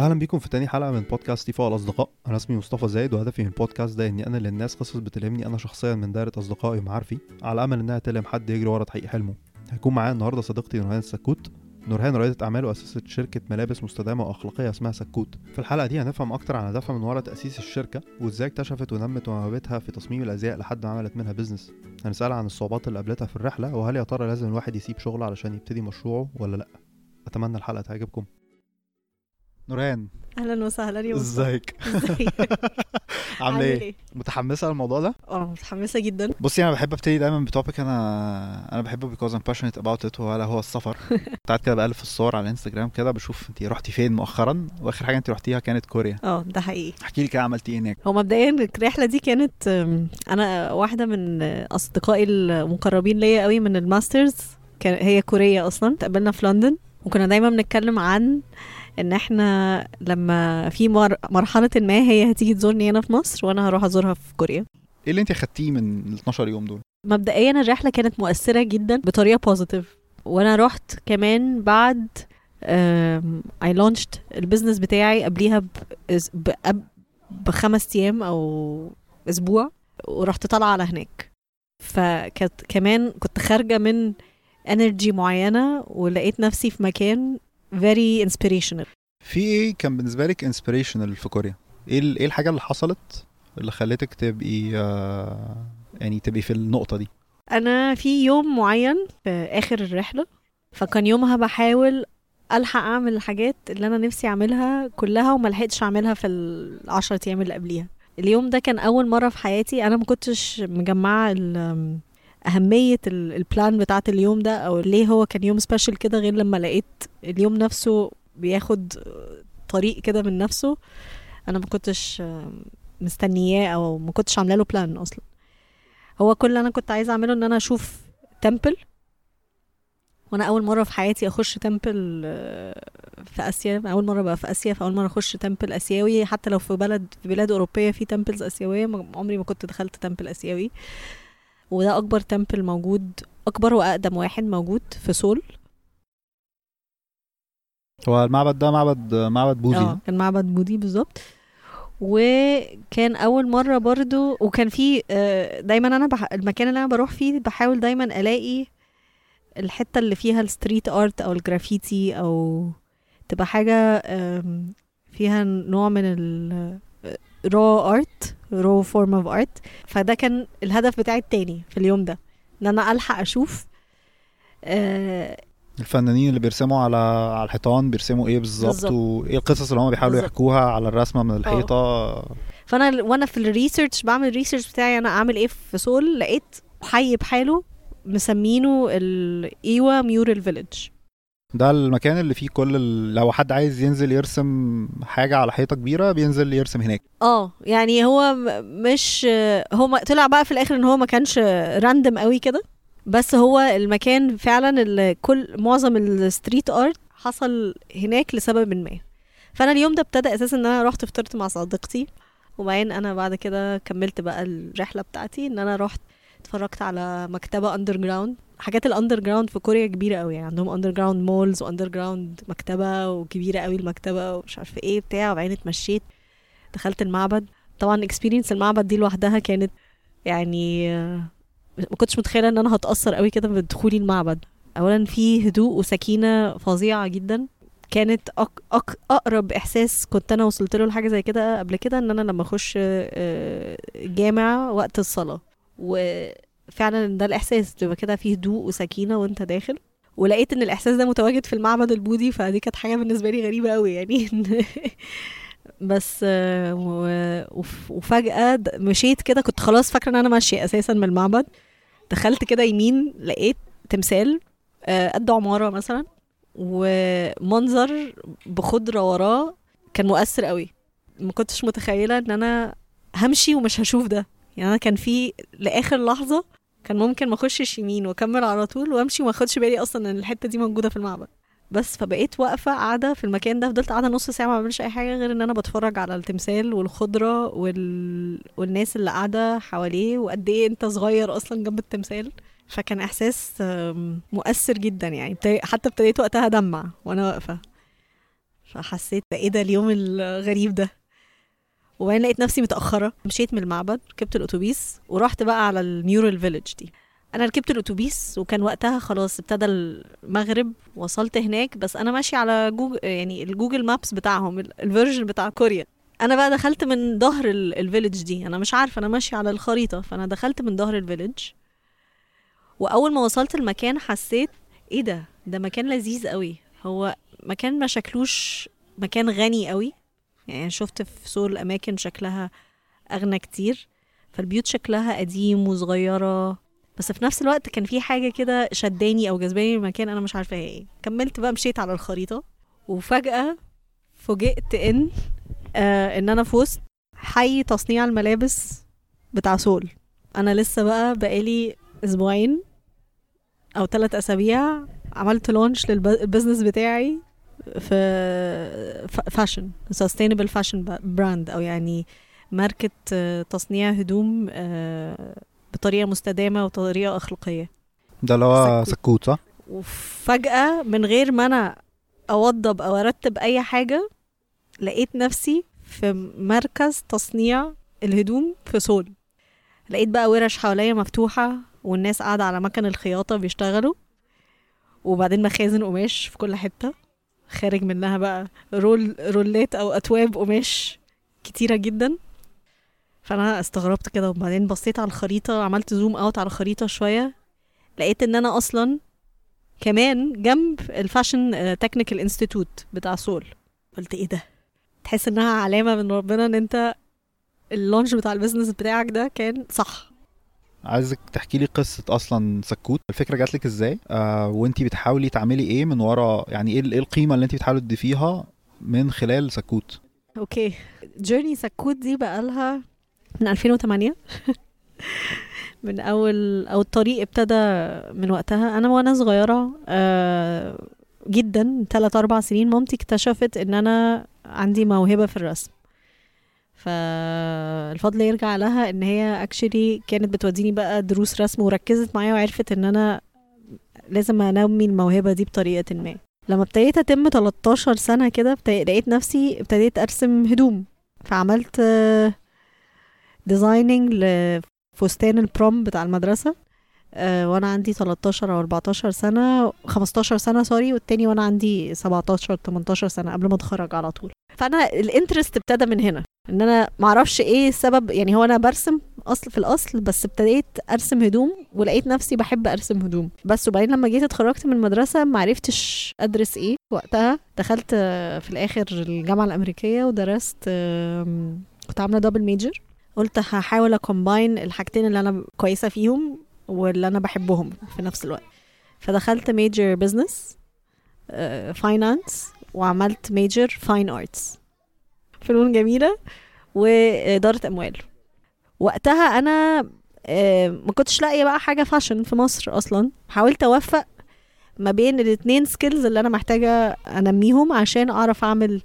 أهلا بيكم في تاني حلقة من بودكاست تيفا الاصدقاء أنا اسمي مصطفى زايد وهدفي من البودكاست ده إني أنا للناس قصص بتلهمني أنا شخصيا من دايرة أصدقائي ومعارفي على أمل إنها تلهم حد يجري ورا تحقيق حلمه. هيكون معايا النهارده صديقتي نورهان السكوت. نورهان رائدة أعمال وأسست شركة ملابس مستدامة وأخلاقية اسمها سكوت. في الحلقة دي هنفهم أكتر عن هدفها من ورا تأسيس الشركة وإزاي اكتشفت ونمت موهبتها في تصميم الأزياء لحد ما عملت منها business هنسألها عن الصعوبات اللي قابلتها في الرحلة وهل يا ترى لازم الواحد يسيب شغله علشان يبتدي مشروعه ولا لأ. أتمنى الحلقة تعجبكم. نورهان أهلا وسهلا يا إزيك؟ عامله إيه؟ متحمسة للموضوع ده؟ آه متحمسة جدا. بصي أنا بحب أبتدي دايما بتوبيك. أنا أنا بحبه I'm passionate about it وهذا هو السفر. ساعات كده بقلب في الصور على الإنستجرام كده بشوف انت رحتي فين مؤخرا. وآخر حاجة انت رحتيها كانت كوريا. آه ده حقيقي. احكي لي كده عملتي إيه هناك. هو مبدئيا الرحلة دي كانت أنا واحدة من أصدقائي المقربين ليا قوي من الماسترز. كان هي كورية أصلا. اتقابلنا في لندن وكنا دايما بنتكلم عن إن إحنا لما في مر... مرحلة ما هي هتيجي تزورني هنا في مصر وأنا هروح أزورها في كوريا. إيه اللي أنت خدتيه من ال 12 يوم دول؟ مبدئيا الرحلة كانت مؤثرة جدا بطريقة positive وأنا رحت كمان بعد اي launch ت ال business بتاعي قبليها بخمس أيام أو أسبوع ورحت طالعة على هناك. فكانت كمان كنت خارجة من energy معينة ولقيت نفسي في مكان very inspirational. في إيه كان بالنسبة لك inspirational في كوريا؟ إيه إيه الحاجة اللي حصلت اللي خلتك تبقي آه، يعني تبقي في النقطة دي؟ أنا في يوم معين في آخر الرحلة فكان يومها بحاول ألحق أعمل الحاجات اللي أنا نفسي أعملها كلها وما لحقتش أعملها في العشرة أيام اللي قبليها. اليوم ده كان أول مرة في حياتي أنا ما كنتش مجمعة أهمية ال- ال plan بتاعه اليوم ده أو ليه هو كان يوم special كده غير لما لقيت اليوم نفسه بياخد طريق كده من نفسه. أنا ما كنتش مستنياه أو ما كنتش عاملة له plan أصلا. هو كل اللي أنا كنت عايزة أعمله إن أنا أشوف temple وأنا أول مرة في حياتي أخش temple آه، في آسيا. أول مرة بقى في آسيا فأول مرة أخش temple آسيوي. حتى لو في بلد في بلاد أوروبية في temples آسيوية عمري ما كنت دخلت temple آسيوي. وده أكبر temple موجود أكبر وأقدم واحد موجود في سول. هو المعبد ده معبد معبد بوذي. آه كان معبد بوذي بالظبط. وكان أول مرة برضو وكان في آه، دايما أنا بح... المكان اللي أنا بروح فيه بحاول دايما ألاقي الحتة اللي فيها ال street art أو الجرافيتي أو تبقى حاجة فيها نوع من ال raw art raw form of art فده كان الهدف بتاعي التاني في اليوم ده إن أنا ألحق أشوف آه، الفنانين اللي بيرسموا على على الحيطان بيرسموا إيه بالظبط. وايه القصص اللي هم بيحاولوا بالظبط. يحكوها على الرسمة من الحيطة فأنا وأنا في ال research بعمل ال research بتاعي أنا أعمل إيه في سول لقيت حي بحاله مسمينه ال Ihwa mural village ده المكان اللي فيه كل ال... لو حد عايز ينزل يرسم حاجة على حيطة كبيرة بينزل يرسم هناك. آه يعني هو مش هو طلع بقى في الآخر إن هو ما كانش random قوي كده بس هو المكان فعلا اللي كل معظم ال street art حصل هناك لسبب ما. فأنا اليوم ده ابتدى أساسا إن أنا رحت فطرت مع صديقتي وبعدين أنا بعد كده كملت بقى الرحلة بتاعتي إن أنا رحت اتفرجت على مكتبة underground حاجات ال underground في كوريا كبيرة قوي. يعني عندهم underground malls و underground مكتبة وكبيرة قوي المكتبة ومش عارفة إيه بتاع وبعدين اتمشيت. دخلت المعبد. طبعا experience المعبد دي لوحدها كانت يعني آه، ما كنتش متخيلة إن أنا هتأثر قوي كده بدخولي المعبد. اولا في هدوء وسكينة فظيعة جدا. كانت أك أك أقرب إحساس كنت أنا وصلت له لحاجة زي كده قبل كده إن أنا لما أخش آه، جامع وقت الصلاة. وفعلا ده الإحساس بيبقى كده فيه هدوء وسكينة وأنت داخل. ولقيت إن الإحساس ده متواجد في المعبد البوذي فدي كانت حاجة بالنسبة لي غريبة قوي يعني. بس وفجأة مشيت كده كنت خلاص فاكرة إن أنا ماشية أساسا من المعبد. دخلت كده يمين لقيت تمثال آه، قد عمارة مثلا ومنظر بخضرة وراه كان مؤثر قوي ما كنتش متخيلة إن أنا همشي ومش هشوف ده. يعني أنا كان في لآخر لحظة كان ممكن ما أخشش يمين وأكمل على طول وأمشي وما أخدش بالي أصلا إن الحتة دي موجودة في المعبد. بس فبقيت واقفة قاعدة في المكان ده فضلت قاعدة نص ساعة ما بعملش أي حاجة غير إن أنا بتفرج على التمثال والخضرة وال... والناس اللي قاعدة حواليه وقد إيه أنت صغير أصلا جنب التمثال. فكان إحساس مؤثر جدا يعني. حتى ابتديت وقتها أدمع وأنا واقفة. فحسيت إيه ده اليوم الغريب ده. وبعدين لقيت نفسي متأخرة. مشيت من المعبد ركبت الأتوبيس ورحت بقى على ال mural village دي. أنا ركبت الأتوبيس وكان وقتها خلاص ابتدى المغرب وصلت هناك بس أنا ماشية على جوجل يعني ال Google Maps بتاعهم ال- ال version بتاع كوريا أنا بقى دخلت من ظهر ال- ال village دي. أنا مش عارفة أنا ماشية على الخريطة. فأنا دخلت من ظهر ال village وأول ما وصلت المكان حسيت إيه ده؟ ده مكان لذيذ قوي هو مكان ما شكلوش مكان غني قوي يعني شفت في سور اماكن شكلها أغنى كتير فالبيوت شكلها قديم وصغيرة بس في نفس الوقت كان في حاجة كده شداني أو جذباني المكان أنا مش عارفة هي إيه. كملت بقى مشيت على الخريطة وفجأة فوجئت إن آه إن أنا في وسط حي تصنيع الملابس بتاع سول. أنا لسه بقى بقالي أسبوعين أو ثلاث أسابيع عملت launch لل business بتاعي في fashion sustainable fashion brand أو يعني ماركة آه، تصنيع هدوم آه، بطريقة مستدامة وطريقة أخلاقية ده اللي هو سكوت. سكوت صح؟ وفجأة من غير ما أنا أوضب أو أرتب أي حاجة لقيت نفسي في مركز تصنيع الهدوم في سول لقيت بقى ورش حواليا مفتوحة والناس قاعدة على مكن الخياطة بيشتغلوا وبعدين مخازن قماش في كل حتة خارج منها بقى رول رولات أو أتواب قماش كتيرة جدا. فأنا استغربت كده وبعدين بصيت على الخريطة عملت زوم أوت على الخريطة شوية لقيت إن أنا أصلا كمان جنب ال fashion technical institute بتاع سول. قلت إيه ده؟ تحس إنها علامة من ربنا إن أنت ال launch بتاع ال business بتاعك ده كان صح. عايزك تحكي لي قصة أصلا سكوت. الفكرة جات لك إزاي؟ آه وأنتي بتحاولي تعملي إيه من ورا؟ يعني إيه إيه القيمة اللي أنتي بتحاولي تضيفيها من خلال سكوت؟ okay. journey سكوت دي بقى لها من 2008 من أول أو الطريق ابتدى من وقتها. أنا وأنا صغيرة آه جدا 3 4 سنين مامتي اكتشفت إن أنا عندي موهبة في الرسم. فالفضل يرجع لها إن هي اكشلي كانت بتوديني بقى دروس رسم وركزت معايا وعرفت إن أنا لازم أنمي الموهبة دي بطريقة ما. لما ابتديت أتم 13 سنة كده لقيت نفسي ابتديت أرسم هدوم. فعملت designing لفستان ال prom بتاع المدرسة آه، وأنا عندي 13 أو 14 سنة 15 سنة sorry والتاني وأنا عندي 17 18 سنة قبل ما أتخرج على طول. فأنا ال interest ابتدى من هنا. إن أنا معرفش إيه السبب يعني هو أنا برسم أصل في الأصل بس ابتديت أرسم هدوم ولقيت نفسي بحب أرسم هدوم. بس وبعدين لما جيت اتخرجت من المدرسة ما عرفتش أدرس إيه وقتها. دخلت في الآخر الجامعة الأمريكية ودرست كنت عاملة double major قلت هحاول أ combine الحاجتين اللي أنا كويسة فيهم واللي أنا بحبهم في نفس الوقت. فدخلت major business finance وعملت major fine arts فنون جميلة وإدارة أموال. وقتها أنا آه، ما كنتش لاقية بقى حاجة fashion في مصر أصلا. حاولت أوفق ما بين الاتنين skills اللي أنا محتاجة أنميهم عشان أعرف أعمل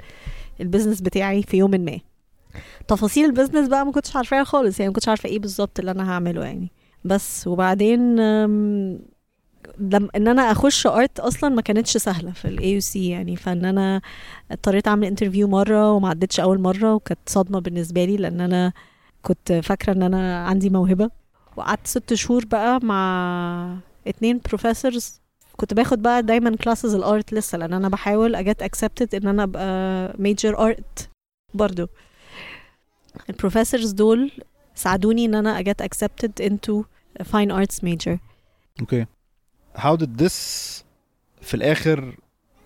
ال business بتاعي في يوم ما. تفاصيل ال business بقى ما كنتش عارفاها خالص يعني ما كنتش عارفة إيه بالظبط اللي أنا هعمله يعني. بس وبعدين لم إن أنا أخش art أصلا ما كانتش سهلة في ال AUC يعني. فإن أنا اضطريت أعمل interview مرة وما عدتش أول مرة وكانت صدمة بالنسبة لي لأن أنا كنت فاكرة إن أنا عندي موهبة. وقعدت ست شهور بقى مع اتنين professors كنت باخد بقى دايما classes ال art لسه لأن أنا بحاول أ get accepted إن أنا أبقى major art برضو. ال professors دول ساعدوني إن أنا أ get into a fine arts major. okay how did this في الآخر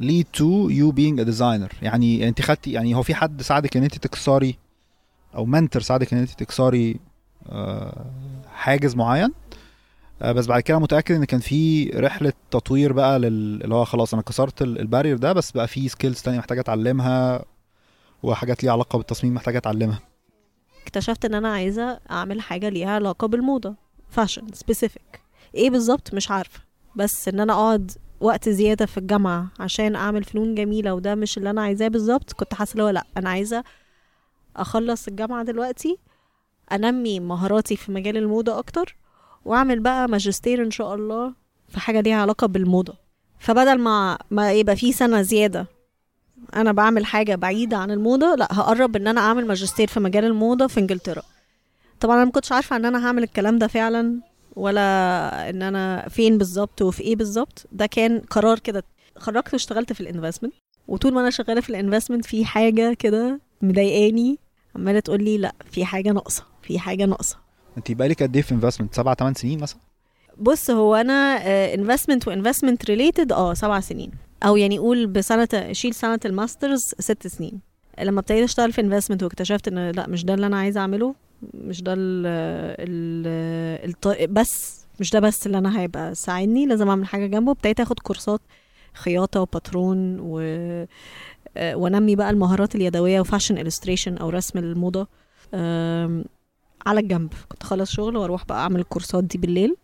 lead to you being a designer يعني أنت خدتي يعني هو في حد ساعدك إن أنت تكسري أو mentor ساعدك إن أنت تكسري آه، حاجز معين؟ آه، بس بعد كده متأكد إن كان في رحلة تطوير بقى لل- اللي هو خلاص أنا كسرت ال- ال barrier ده بس بقى في skills تانية محتاجة أتعلمها وحاجات ليها علاقة بالتصميم محتاجة أتعلمها. اكتشفت إن أنا عايزة أعمل حاجة ليها علاقة بالموضة fashion specific إيه بالظبط؟ مش عارفة. بس إن أنا أقعد وقت زيادة في الجامعة عشان أعمل فنون جميلة وده مش اللي أنا عايزاه بالظبط. كنت حاسة اللي هو لأ أنا عايزة أخلص الجامعة دلوقتي أنمي مهاراتي في مجال الموضة أكتر وأعمل بقى ماجستير إن شاء الله في حاجة ليها علاقة بالموضة. فبدل ما ما يبقى في سنة زيادة أنا بعمل حاجة بعيدة عن الموضة لأ هقرب إن أنا أعمل ماجستير في مجال الموضة في إنجلترا. طبعا أنا ما كنتش عارفة إن أنا هعمل الكلام ده فعلا. ولا إن أنا فين بالظبط وفي إيه بالظبط. ده كان قرار كده. خرجت واشتغلت في الانفستمنت. وطول ما أنا شغالة في ال investment في حاجة كده مضايقاني عمالة تقول لي لأ في حاجة ناقصة في حاجة ناقصة. انت بقالك قد إيه في investment سبع ثمان سنين مثلا؟ بص هو أنا investment و investment related آه سبع سنين. أو يعني قول بسنة شيل سنة ال master's ست سنين. لما ابتديت أشتغل في investment واكتشفت إن لأ مش ده اللي أنا عايزة أعمله. مش ده ال ال الط- بس مش ده بس اللي أنا هيبقى ساعدني لازم أعمل حاجة جنبه. ابتديت آخد كورسات خياطة و patron و آه، وأنمي بقى المهارات اليدوية و fashion illustration أو رسم الموضة على الجنب. كنت أخلص شغل وأروح بقى أعمل الكورسات دي بالليل.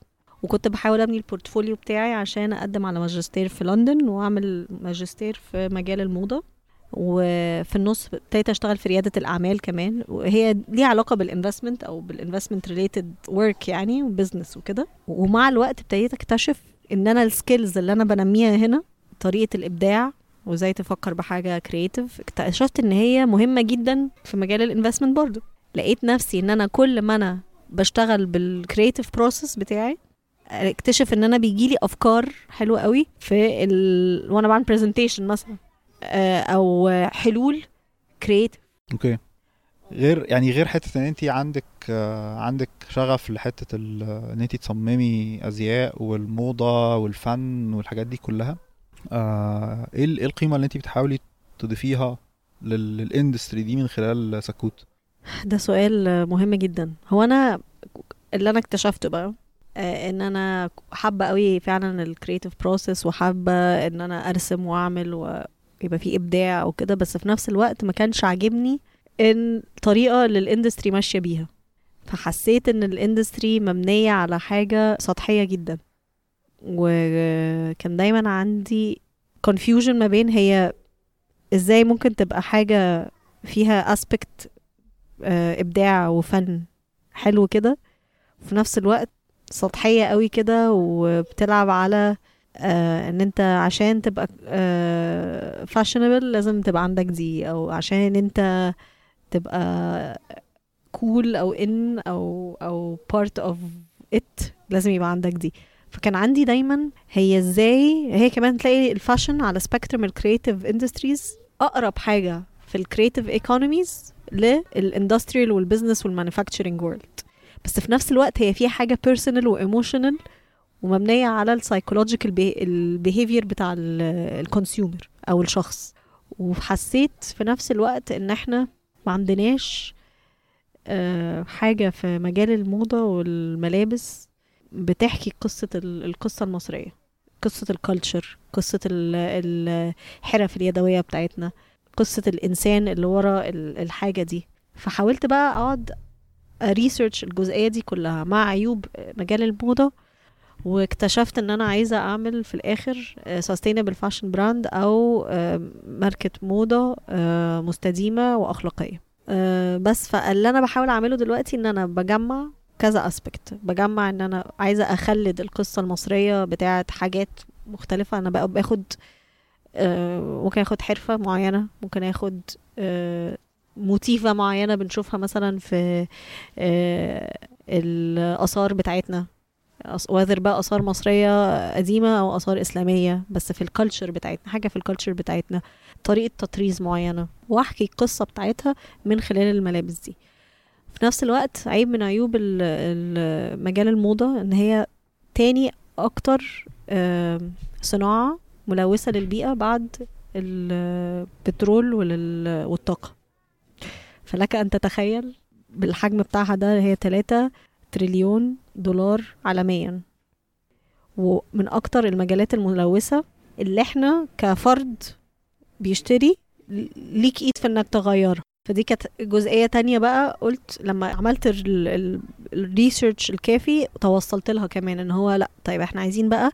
وكنت بحاول أبني ال portfolio بتاعي عشان أقدم على ماجستير في لندن وأعمل ماجستير في مجال الموضة. وفي النص ابتديت أشتغل في ريادة الأعمال كمان. وهي ليها علاقة بال investment أو بال investment related work يعني و business وكده. ومع الوقت ابتديت أكتشف إن أنا ال skills اللي أنا بنميها هنا طريقة الإبداع وإزاي تفكر بحاجة creative اكتشفت إن هي مهمة جدا في مجال ال investment برضو. لقيت نفسي إن أنا كل ما أنا بشتغل بال creative process بتاعي اكتشف إن أنا بيجيلي أفكار حلوة قوي في ال... وأنا بعمل presentation مثلا. أو حلول creative okay. غير يعني غير حتة إن انت عندك آه، عندك شغف لحتة ال- إن انت تصممي أزياء والموضة والفن والحاجات دي كلها آه، إيه ال- إيه القيمة اللي انت بتحاولي تضيفيها لل- لل industry دي من خلال سكوت؟ ده سؤال مهم جدا. هو أنا اللي أنا اكتشفته بقى آه، إن أنا حابة قوي فعلا ال creative process وحابة إن أنا أرسم وأعمل ويبقى في إبداع وكده بس في نفس الوقت ما كانش عاجبني إن الطريقة اللي ال industry ماشية بيها. فحسيت إن الإندستري مبنية على حاجة سطحية جدا. وكان دايما عندي confusion ما بين هي إزاي ممكن تبقى حاجة فيها aspect آه، إبداع وفن حلو كده وفي نفس الوقت سطحية قوي كده وبتلعب على آه إن أنت عشان تبقى فاشونبل لازم تبقى عندك دي أو عشان أنت تبقى cool أو in أو أو part of it لازم يبقى عندك دي. فكان عندي دايما هي إزاي هي كمان تلاقي ال fashion على spectrum ال creative industries أقرب حاجة في الكرييتيف ايكونوميز للاندستريال والبزنس والمانيفاكتشرنج وورلد بس في نفس الوقت هي فيها حاجة personal و emotional ومبنية على ال psychological ال behavior بتاع ال consumer أو الشخص. وحسيت في نفس الوقت إن إحنا ما عندناش آه، حاجة في مجال الموضة والملابس بتحكي قصة ال- القصة المصرية قصة ال culture قصة ال- الحرف اليدوية بتاعتنا قصة الإنسان اللي ورا ال- الحاجة دي. فحاولت بقى أقعد research الجزئية دي كلها مع عيوب مجال الموضة واكتشفت إن أنا عايزة أعمل في الآخر sustainable fashion brand أو آه، ماركة موضة آه، مستديمة وأخلاقية. آه، بس فاللي أنا بحاول أعمله دلوقتي إن أنا بجمع كذا aspect بجمع إن أنا عايزة أخلد القصة المصرية بتاعه حاجات مختلفة. أنا بقى باخد ممكن آخد حرفة معينة ممكن آخد موتيفة معينة بنشوفها مثلا في الآثار بتاعتنا. whether بقى آثار مصرية قديمة أو آثار إسلامية بس في ال culture بتاعتنا حاجة في ال culture بتاعتنا طريقة تطريز معينة. وأحكي القصة بتاعتها من خلال الملابس دي. في نفس الوقت عيب من عيوب ال- ال- مجال الموضة إن هي تاني أكتر صناعة ملوثة للبيئة بعد البترول والطاقة. فلك أن تتخيل بالحجم بتاعها ده هي 3 تريليون دولار عالميا. ومن أكتر المجالات الملوثة اللي إحنا كفرد بيشتري ليك إيد في إنك تغيرها فدي كانت جزئية تانية بقى. قلت لما عملت ال research الكافي توصلت لها كمان إن هو لأ طيب إحنا عايزين بقى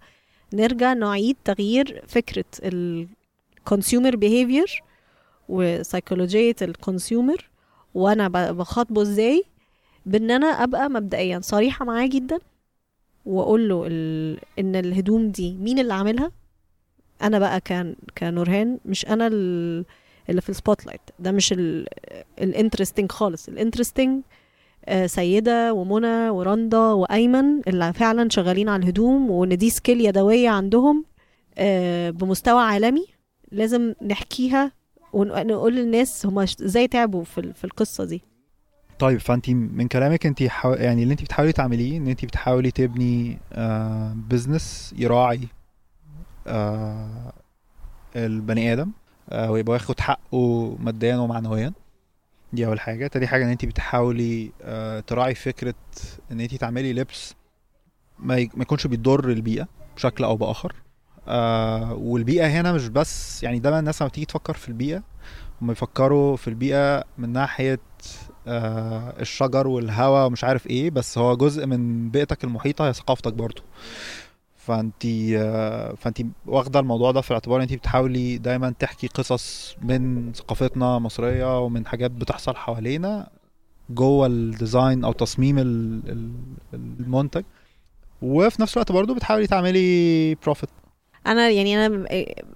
نرجع نعيد تغيير فكرة ال consumer behavior وسيكولوجيه الكونسيومر وأنا بخاطبه إزاي؟ بان أنا ابقى مبدئيا صريحة معاه جدا واقول له ال... إن الهدوم دي مين اللي عاملها؟ أنا بقى كان كنورهان مش أنا ال- اللي في ال spotlight ده مش ال interesting خالص. ال interesting سيدة ومنى ورندا وأيمن اللي فعلا شغالين على الهدوم وإن دي skill يدوية عندهم آه، بمستوى عالمي لازم نحكيها ونقول للناس هما إزاي تعبوا في ال- في القصة دي. طيب فأنت من كلامك أنت حاو... يعني اللي أنت بتحاولي تعمليه إن أنت بتحاولي تبني آه بزنس يراعي آه البني آدم آه ويبقى واخد حقه ماديا ومعنويا. دي أول حاجة. تاني حاجة إن أنت بتحاولي آه تراعي فكرة إن أنت تعملي لبس ما, ي... ما يكونش بيضر البيئة بشكل أو بآخر. آه والبيئة هنا مش بس يعني دايما الناس لما تيجي تفكر في البيئة هم يفكروا في البيئة من ناحية آه الشجر والهواء ومش عارف إيه بس هو جزء من بيئتك المحيطة هي ثقافتك برضو. فانت آه فانت واخدة الموضوع ده في الاعتبار انت بتحاولي دايما تحكي قصص من ثقافتنا المصريه ومن حاجات بتحصل حوالينا جوه الديزاين أو تصميم ال- ال- المنتج. وفي نفس الوقت برضو بتحاولي تعملي profit أنا يعني أنا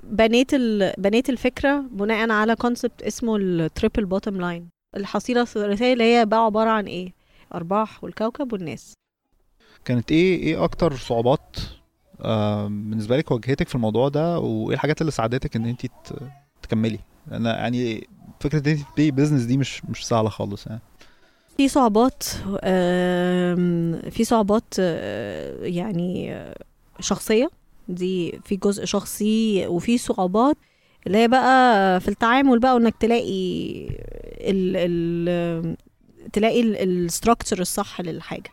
بنيت ال... بنيت الفكرة بناء على concept اسمه ال triple bottom line الحصيلة الثلاثية اللي هي بقى عبارة عن إيه؟ أرباح والكوكب والناس. كانت إيه إيه أكتر صعوبات آه بالنسبة لك واجهتك في الموضوع ده؟ وإيه الحاجات اللي ساعدتك إن انت تكملي؟ أنا يعني فكرة إن انت تبتدي business دي مش مش سهلة خالص يعني. في صعوبات في صعوبات آه، يعني شخصية. دي في جزء شخصي وفي صعوبات اللي هي بقى في التعامل بقى وإنك تلاقي ال ال تلاقي الستراكشر الصح للحاجة.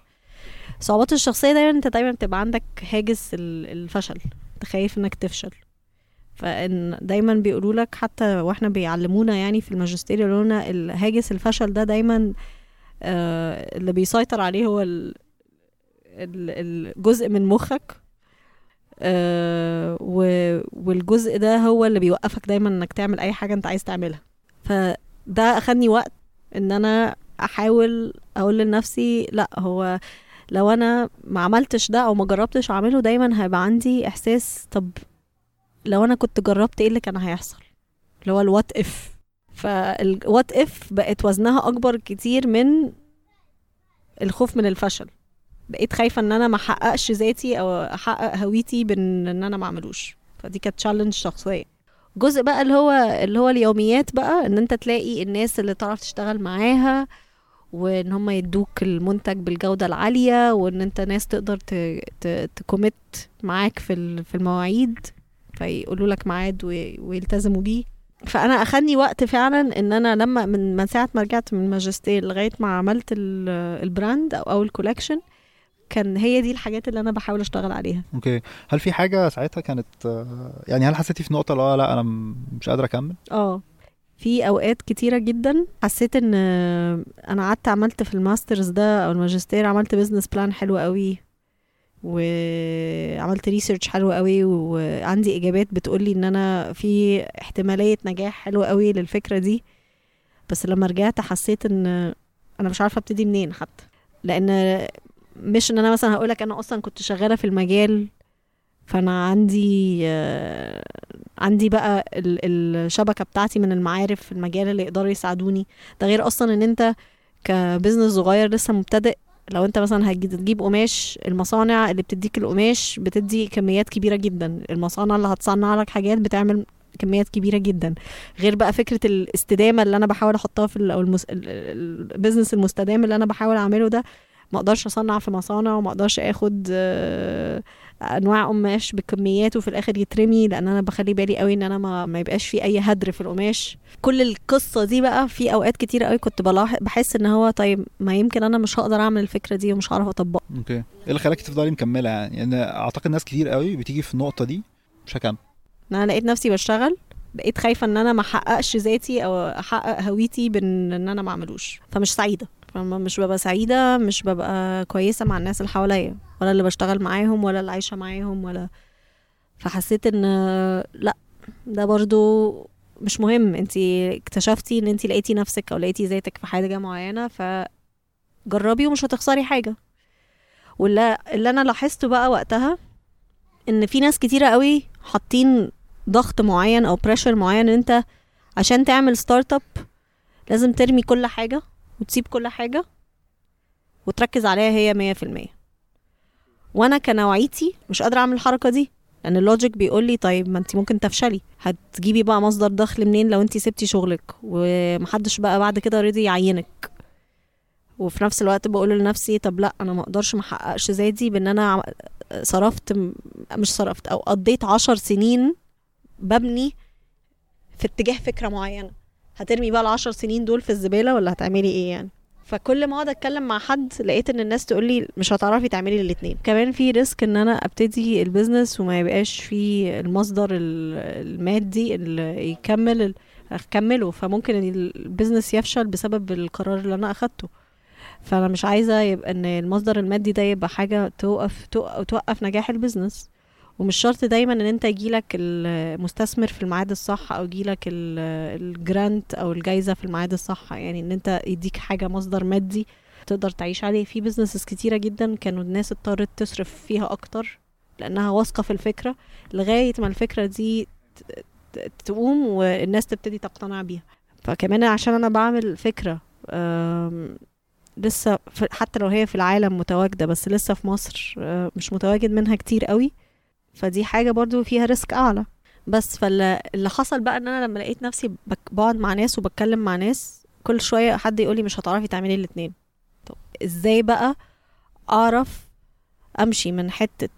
صعوبات الشخصية دايما أنت دايما بتبقى عندك هاجس ال- الفشل. أنت خايف إنك تفشل. فإن دايما بيقولوا لك حتى وإحنا بيعلمونا يعني في الماجستير يقولوا لنا الهاجس الفشل ده دايما آه، اللي بيسيطر عليه هو ال- الجزء من مخك. آه، و- والجزء ده هو اللي بيوقفك دايما إنك تعمل أي حاجة أنت عايز تعملها. فده أخدني وقت إن أنا أحاول أقول لنفسي لأ هو لو أنا ما عملتش ده أو ما جربتش أعمله دايما هيبقى عندي إحساس طب لو أنا كنت جربت إيه اللي كان هيحصل؟ اللي هو ال what if فال what if بقت وزنها أكبر كتير من الخوف من الفشل. بقيت خايفة إن أنا ما أحققش ذاتي أو أحقق هويتي بإن إن أنا ما أعملوش. فدي كانت challenge شخصية. جزء بقى اللي هو اللي هو اليوميات بقى إن أنت تلاقي الناس اللي تعرف تشتغل معاها وإن هم يدوك المنتج بالجودة العالية وإن أنت ناس تقدر تcommit معاك في في المواعيد فيقولوا لك ميعاد وي- ويلتزموا بيه. فأنا أخدني وقت فعلا إن أنا لما من ساعة ما رجعت من الماجستير لغاية ما عملت ال- ال brand أو أو ال collection كان هي دي الحاجات اللي أنا بحاول أشتغل عليها. okay. هل في حاجة ساعتها كانت يعني هل حسيتي في نقطة لا لا أنا مش قادره أكمل؟ آه. في أوقات كتيرة جدا حسيت إن أنا قعدت عملت في ال master's ده أو الماجستير عملت business plan حلو قوي وعملت ريسيرش حلو قوي وعندي إجابات بتقولي إن أنا في احتمالية نجاح حلوة قوي للفكرة دي. بس لما رجعت حسيت إن أنا مش عارفة أبتدي منين حتى. لأن مش إن أنا مثلا هقولك أنا أصلا كنت شغالة في المجال فأنا عندي آه، عندي بقى ال- الشبكة بتاعتي من المعارف في المجال اللي يقدروا يساعدوني. ده غير أصلا إن أنت ك business صغير لسه مبتدئ لو أنت مثلا هتجي- تجيب قماش المصانع اللي بتديك القماش بتدي كميات كبيرة جدا. المصانع اللي هتصنع لك حاجات بتعمل كميات كبيرة جدا. غير بقى فكرة الاستدامة اللي أنا بحاول أحطها في أو المس... ال- ال- ال business المستدام اللي أنا بحاول أعمله ده ما أقدرش اصنع في مصانع وما أقدرش اخد آه، انواع قماش بكميات وفي الآخر يترمي لأن أنا بخلي بالي قوي ان أنا ما, ما يبقاش في اي هدر في القماش. كل القصة دي بقى في اوقات كتير قوي كنت بلاحظ بحس ان هو طيب ما يمكن أنا مش هقدر اعمل الفكرة دي ومش هعرف اطبقها. أوكي. إيه اللي خلاكي تفضلي مكملة؟ يعني يعني اعتقد ناس كتير قوي بتيجي في النقطة دي مش هكمل. ان أنا لقيت نفسي بشتغل بقيت خايفة ان أنا ما احققش ذاتي أو احقق هويتي بان إن أنا ما اعملوش. فمش سعيدة. فما مش ببقى سعيدة مش ببقى كويسة مع الناس اللي حواليا ولا اللي بشتغل معاهم ولا اللي عايشة معاهم ولا فحسيت إن لأ ده برضو مش مهم. انت اكتشفتي إن انت لقيتي نفسك أو لقيتي ذاتك في حاجة معينة فجربي ومش هتخسري حاجة. واللي اللي أنا لاحظته بقى وقتها إن في ناس كتيرة قوي حاطين ضغط معين أو pressure معين إن أنت عشان تعمل startup لازم ترمي كل حاجة. وتسيب كل حاجة وتركز عليها هي مية في المية. وأنا كنوعيتي مش قادرة أعمل الحركة دي لأن ال logic بيقول لي طيب ما انت ممكن تفشلي. هتجيبي بقى مصدر دخل منين لو انت سبتي شغلك؟ ومحدش بقى بعد كده رضي يعينك. وفي نفس الوقت بقول لنفسي طب لأ أنا ما أقدرش ما أحققش ذاتي بإن أنا صرفت مش صرفت أو قضيت عشر سنين ببني في اتجاه فكرة معينة. هترمي بقى العشر سنين دول في الزبالة ولا هتعملي إيه يعني؟ فكل ما أقعد أتكلم مع حد لقيت إن الناس تقول لي مش هتعرفي تعملي الاثنين كمان في risk إن أنا أبتدي ال business وما يبقاش في المصدر ال- المادي اللي يكمل أكمله. فممكن إن ال business يفشل بسبب القرار اللي أنا أخدته. فأنا مش عايزة يبقى إن المصدر المادي ده يبقى حاجة توقف توقف, توقف نجاح ال business. ومش شرط دايما إن أنت يجيلك المستثمر في الميعاد الصح أو يجيلك ال- ال grant أو الجايزة في الميعاد الصح. يعني إن أنت يديك حاجة مصدر مادي تقدر تعيش عليه. في businesses كتيرة جدا كانوا الناس اضطرت تصرف فيها أكتر لأنها واثقة في الفكرة لغاية ما الفكرة دي تقوم والناس تبتدي تقتنع بيها. فكمان عشان أنا بعمل فكرة لسه حتى لو هي في العالم متواجدة بس لسه في مصر أه، مش متواجد منها كتير قوي. فدي حاجة برضو فيها ريسك أعلى. بس فاللي اللي حصل بقى إن أنا لما لقيت نفسي بقعد مع ناس وبتكلم مع ناس كل شوية حد يقولي مش هتعرفي تعملي الاتنين. طب إزاي بقى أعرف أمشي من حتة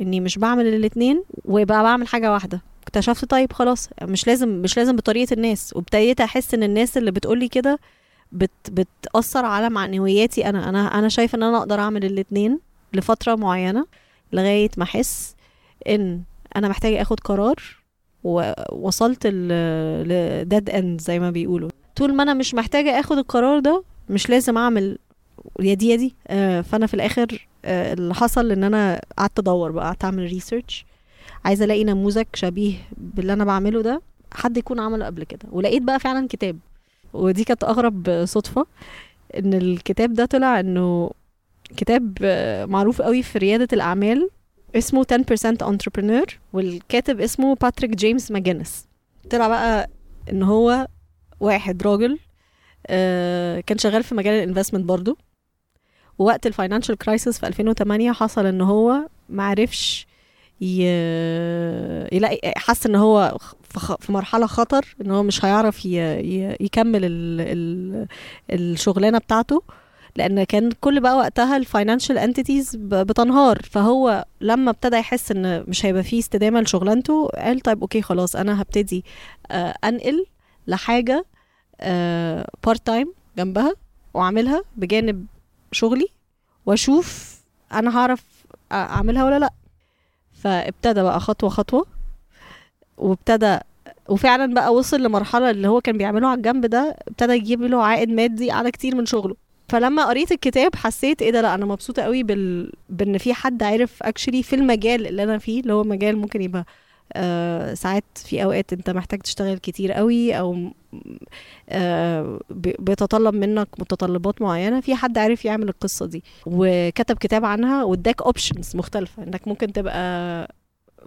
إني مش بعمل الاتنين ويبقى بعمل حاجة واحدة؟ اكتشفت طيب خلاص مش لازم مش لازم بطريقة الناس. وابتديت أحس إن الناس اللي بتقولي كده بت بتأثر على معنوياتي أنا. أنا أنا شايفة إن أنا أقدر أعمل الاتنين لفترة معينة لغاية ما أحس إن أنا محتاجة آخد قرار ووصلت لديد اند زي ما بيقولوا. طول ما أنا مش محتاجة آخد القرار ده مش لازم أعمل يا دي يا دي. آه، فأنا في الآخر آه، اللي حصل إن أنا قعدت أدور بقى قعدت أعمل research عايزة ألاقي نموذج شبيه باللي أنا بعمله ده حد يكون عمله قبل كده. ولقيت بقى فعلا كتاب. ودي كانت أغرب صدفة إن الكتاب ده طلع إنه كتاب آه، معروف قوي في ريادة الأعمال. اسمه 10% entrepreneur والكاتب اسمه باتريك جيمس ماجينس طلع بقى إن هو واحد راجل آه، كان شغال في مجال ال investment برضو ووقت ال financial crisis في 2008 حصل إن هو معرفش. يلاقي حس إن هو في مرحلة خطر إن هو مش هيعرف. يكمل ال... ال... الشغلانة بتاعته لأن كان كل بقى وقتها ال financial entities بتنهار. فهو لما ابتدى يحس إن مش هيبقى فيه استدامة لشغلانته قال طيب okay خلاص أنا هبتدي آه، أنقل لحاجة part-time جنبها وأعملها بجانب شغلي وأشوف أنا هعرف أعملها ولا لأ. فابتدى بقى خطوة خطوة وابتدى وفعلا بقى وصل لمرحلة اللي هو كان بيعمله على الجنب ده ابتدى يجيب له عائد مادي على كتير من شغله. فلما قريت الكتاب حسيت إيه ده لا أنا مبسوطة قوي بال... بإن في حد عارف actually في المجال اللي أنا فيه اللي هو مجال ممكن يبقى آه ساعات في أوقات أنت محتاج تشتغل كتير قوي أو آه بيتطلب منك متطلبات معينة في حد عارف يعمل القصة دي. وكتب كتاب عنها واداك options مختلفة. إنك ممكن تبقى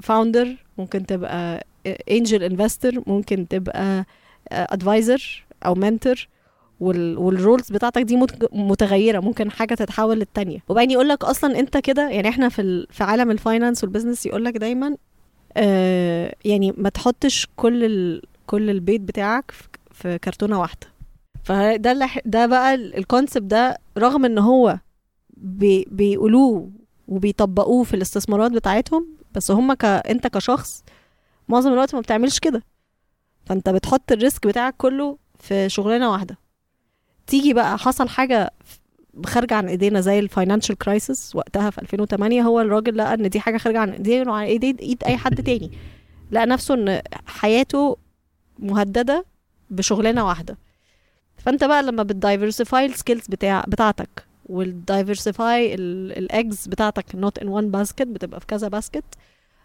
founder ممكن تبقى angel investor ممكن تبقى advisor أو mentor وال roles بتاعتك دي مت- متغيرة ممكن حاجة تتحول للتانية. وبعدين يقول لك أصلا أنت كده يعني إحنا في ال- في عالم ال finance وال business يقول لك دايما آه يعني ما تحطش كل ال كل البيت بتاعك في- كرتونة واحدة. فده اللي ده بقى ال concept ده رغم إن هو بي بيقولوه وبيطبقوه في الاستثمارات بتاعتهم بس هم ك أنت كشخص معظم الوقت ما بتعملش كده. فأنت بتحط ال risk بتاعك كله في شغلانة واحدة. تيجي بقى حصل حاجة خارجة عن إيدينا زي ال financial crisis وقتها في 2008 هو الراجل لقى إن دي حاجة خارجة عن إيديه وعن إيدي إيد أي حد تاني. لقى نفسه إن حياته مهددة بشغلانة واحدة. فأنت بقى لما بت diversify ال skills بتاع بتاعتك وال diversify ال eggs بتاعتك not in one basket بتبقى في كذا basket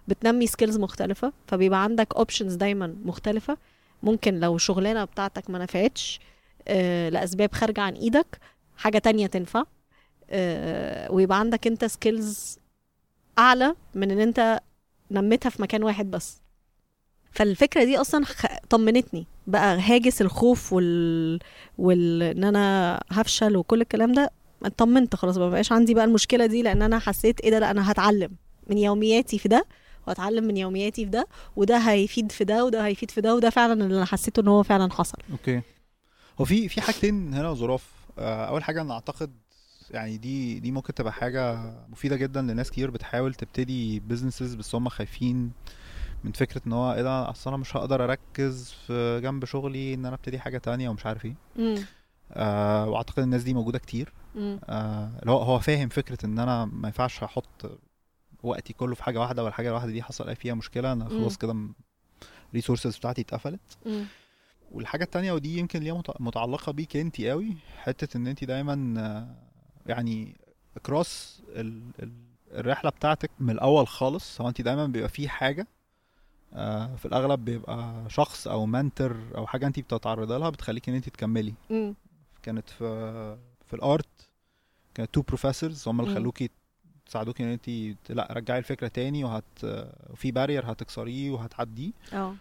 بتنمي skills مختلفة فبيبقى عندك options دايما مختلفة. ممكن لو الشغلانه بتاعتك ما نفعتش آه، لأسباب خارجة عن إيدك حاجة تانية تنفع. آه، ويبقى عندك أنت skills أعلى من إن أنت نميتها في مكان واحد بس. فالفكرة دي أصلا. طمنتني. بقى هاجس الخوف وال وال ان أنا هفشل وكل الكلام ده. اطمنت خلاص ما بقاش عندي بقى المشكلة دي لأن أنا حسيت إيه ده؟ لأ أنا هتعلم من يومياتي في ده واتعلم من يومياتي في ده وده هيفيد في ده وده هيفيد في ده وده فعلا اللي أنا حسيته إن هو فعلا حصل. okay. هو في في حاجتين هنا ظراف آه، أول حاجة أنا أعتقد يعني دي دي ممكن تبقى حاجة مفيدة جدا لناس كتير بتحاول تبتدي businesses بس هم خايفين من فكرة إن هو إيه ده أصل أنا مش هقدر أركز في جنب شغلي إن أنا أبتدي حاجة تانية ومش عارف إيه. آه وأعتقد الناس دي موجودة كتير. آه هو هو فاهم فكرة إن أنا ما ينفعش أحط وقتي كله في حاجة واحدة والحاجة الواحدة دي حصل فيها مشكلة أنا. خلاص كده ال resources بتاعتي اتقفلت مم. والحاجة التانية ودي يمكن ليها مت- متعلقة بيك انت قوي حتة إن انت دايما آه، يعني across ال ال الرحلة بتاعتك من الأول خالص هو انت دايما بيبقى في حاجة آه، في الأغلب بيبقى شخص أو mentor أو حاجة انت بتتعرضي لها بتخليك إن انت تكملي مم. كانت في في ال art كانت two professors هم اللي. خلوكي تساعدوكي إن انت لأ رجعي الفكرة تاني وهت في barrier هتكسريه وهتعديه آه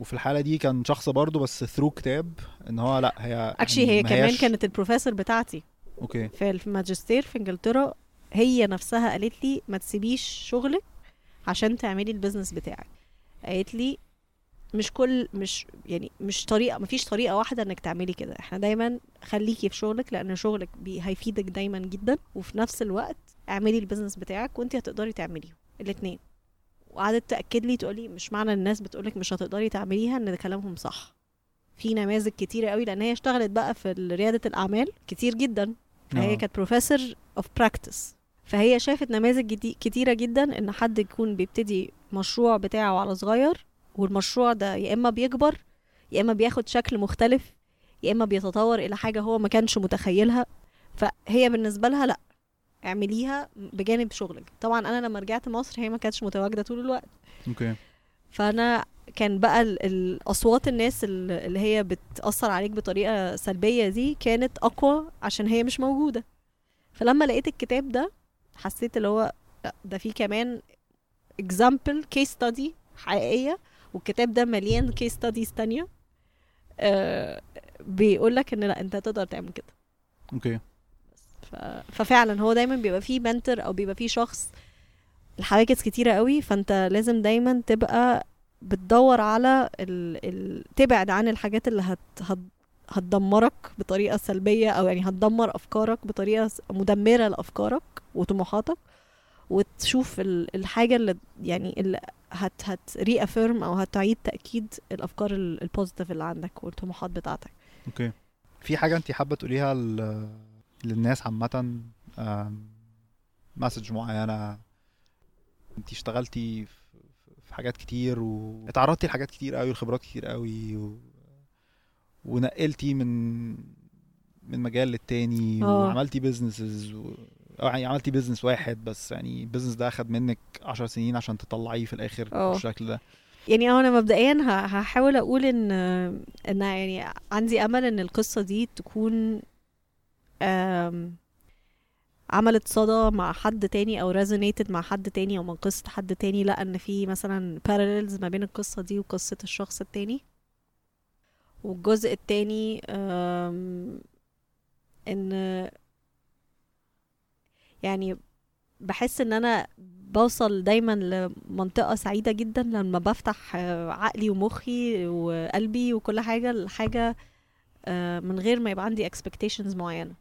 وفي الحالة دي كان شخص برضه بس through كتاب إن هو لأ هي actually هي ما كمان كانت البروفيسور بتاعتي. okay. في الماجستير في إنجلترا هي نفسها قالت لي ما تسيبيش شغلك عشان تعملي ال business بتاعك. قالت لي مش كل مش يعني مش طريقة مفيش طريقة واحدة إنك تعملي كده. إحنا دايما خليكي في شغلك لأن شغلك بي هيفيدك دايما جدا وفي نفس الوقت اعملي ال business بتاعك وانت هتقدري تعمليهم. الاثنين وقعدت تأكد لي تقولي مش معنى الناس بتقولك مش هتقدري تعمليها إن كلامهم صح. في نماذج كتيرة قوي لأن هي اشتغلت بقى في ريادة الأعمال كتير جدا. فهي آه. كانت professor of practice فهي شافت نماذج كتيرة جدا إن حد يكون بيبتدي مشروع بتاعه على صغير والمشروع ده يا إما بيكبر يا إما بياخد شكل مختلف يا إما بيتطور إلى حاجة هو ما كانش متخيلها. فهي بالنسبة لها لأ اعمليها بجانب شغلك. طبعا أنا لما رجعت مصر هي ما كانتش متواجدة طول الوقت. okay. فأنا كان بقى ال- الاصوات الناس ال- اللي هي بتأثر عليك بطريقة سلبية دي كانت أقوى عشان هي مش موجودة. فلما لقيت الكتاب ده حسيت اللي هو لأ ده فيه كمان example case study حقيقية والكتاب ده مليان case studies تانية. آه بيقول لك إن لأ أنت تقدر تعمل كده. okay. ففعلا هو دايما بيبقى فيه mentor أو بيبقى فيه شخص الحواجز كتيرة قوي فأنت لازم دايما تبقى بتدور على ال... ال... تبعد عن الحاجات اللي هت... هت... هتدمرك بطريقة سلبية أو يعني هتدمر أفكارك بطريقة س- مدمرة لأفكارك وطموحاتك وتشوف ال... الحاجة اللي يعني اللي هت هت reaffirm أو هتعيد تأكيد الأفكار ال- ال positive اللي عندك والطموحات بتاعتك okay في حاجة انت حابة تقوليها. للناس عامة message معينة انت اشتغلتي في حاجات كتير واتعرضتي لحاجات كتير قوي وخبرات كتير قوي و... ونقلتي من من مجال للتاني آه. وعملتي businesses و... أو يعني عملتي business واحد بس يعني ال business ده أخد منك عشر سنين عشان تطلعيه في الآخر آه. بالشكل ده يعني أنا مبدئيا هحاول أقول إن إن يعني عندي أمل إن القصة دي تكون عملت صدى مع حد تاني أو resonated مع حد تاني أو من قصه حد تاني لأ إن في مثلا parallels ما بين القصة دي وقصة الشخص التاني. والجزء التاني إن يعني بحس إن أنا بوصل دايما لمنطقة سعيدة جدا لما بفتح عقلي ومخي وقلبي وكل حاجة لحاجة آه، من غير ما يبقى عندي expectations معينة.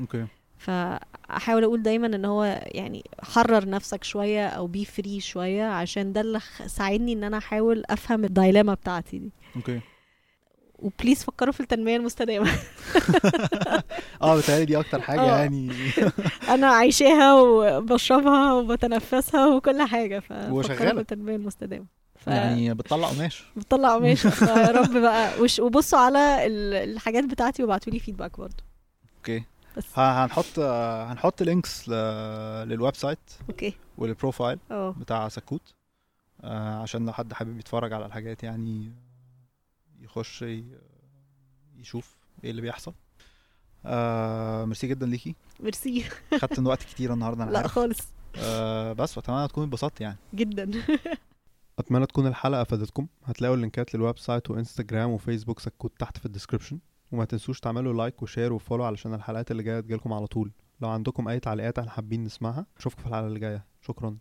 okay. فأحاول أقول دايما إن هو يعني حرر نفسك شوية أو be free شوية عشان ده اللي ساعدني إن أنا أحاول أفهم ال dilemma بتاعتي دي. okay. و please فكروا في التنمية المستدامة. آه بتهيألي دي أكتر حاجة آه. يعني. أنا عايشاها وبشربها وبتنفسها وكل حاجة ففكروا. في التنمية المستدامة. ف... يعني بتطلع قماش. بتطلع قماش. فيا رب بقى. وش وبصوا على ال- الحاجات بتاعتي وابعتوا لي feedback برضه okay. بس. هنحط هنحط links لل website okay. ولل profile آه بتاع سكوت آه، عشان لو حد حابب يتفرج على الحاجات يعني يخش يشوف إيه اللي بيحصل. آه ميرسي جدا ليكي. ميرسي. خدت من وقت كتير النهارده أنا لا عارف. خالص. آه بس واتمنى تكوني اتبسطت يعني. جدا. أتمنى تكون الحلقة أفادتكم. هتلاقوا اللينكات لل website وإنستجرام وفيسبوك سكوت تحت في ال description وما تنسوش تعملوا like و share و follow علشان الحلقات اللي جاية تجيلكم على طول. لو عندكم أي تعليقات إحنا حابين نسمعها أشوفكم في الحلقة اللي جاية. شكرا.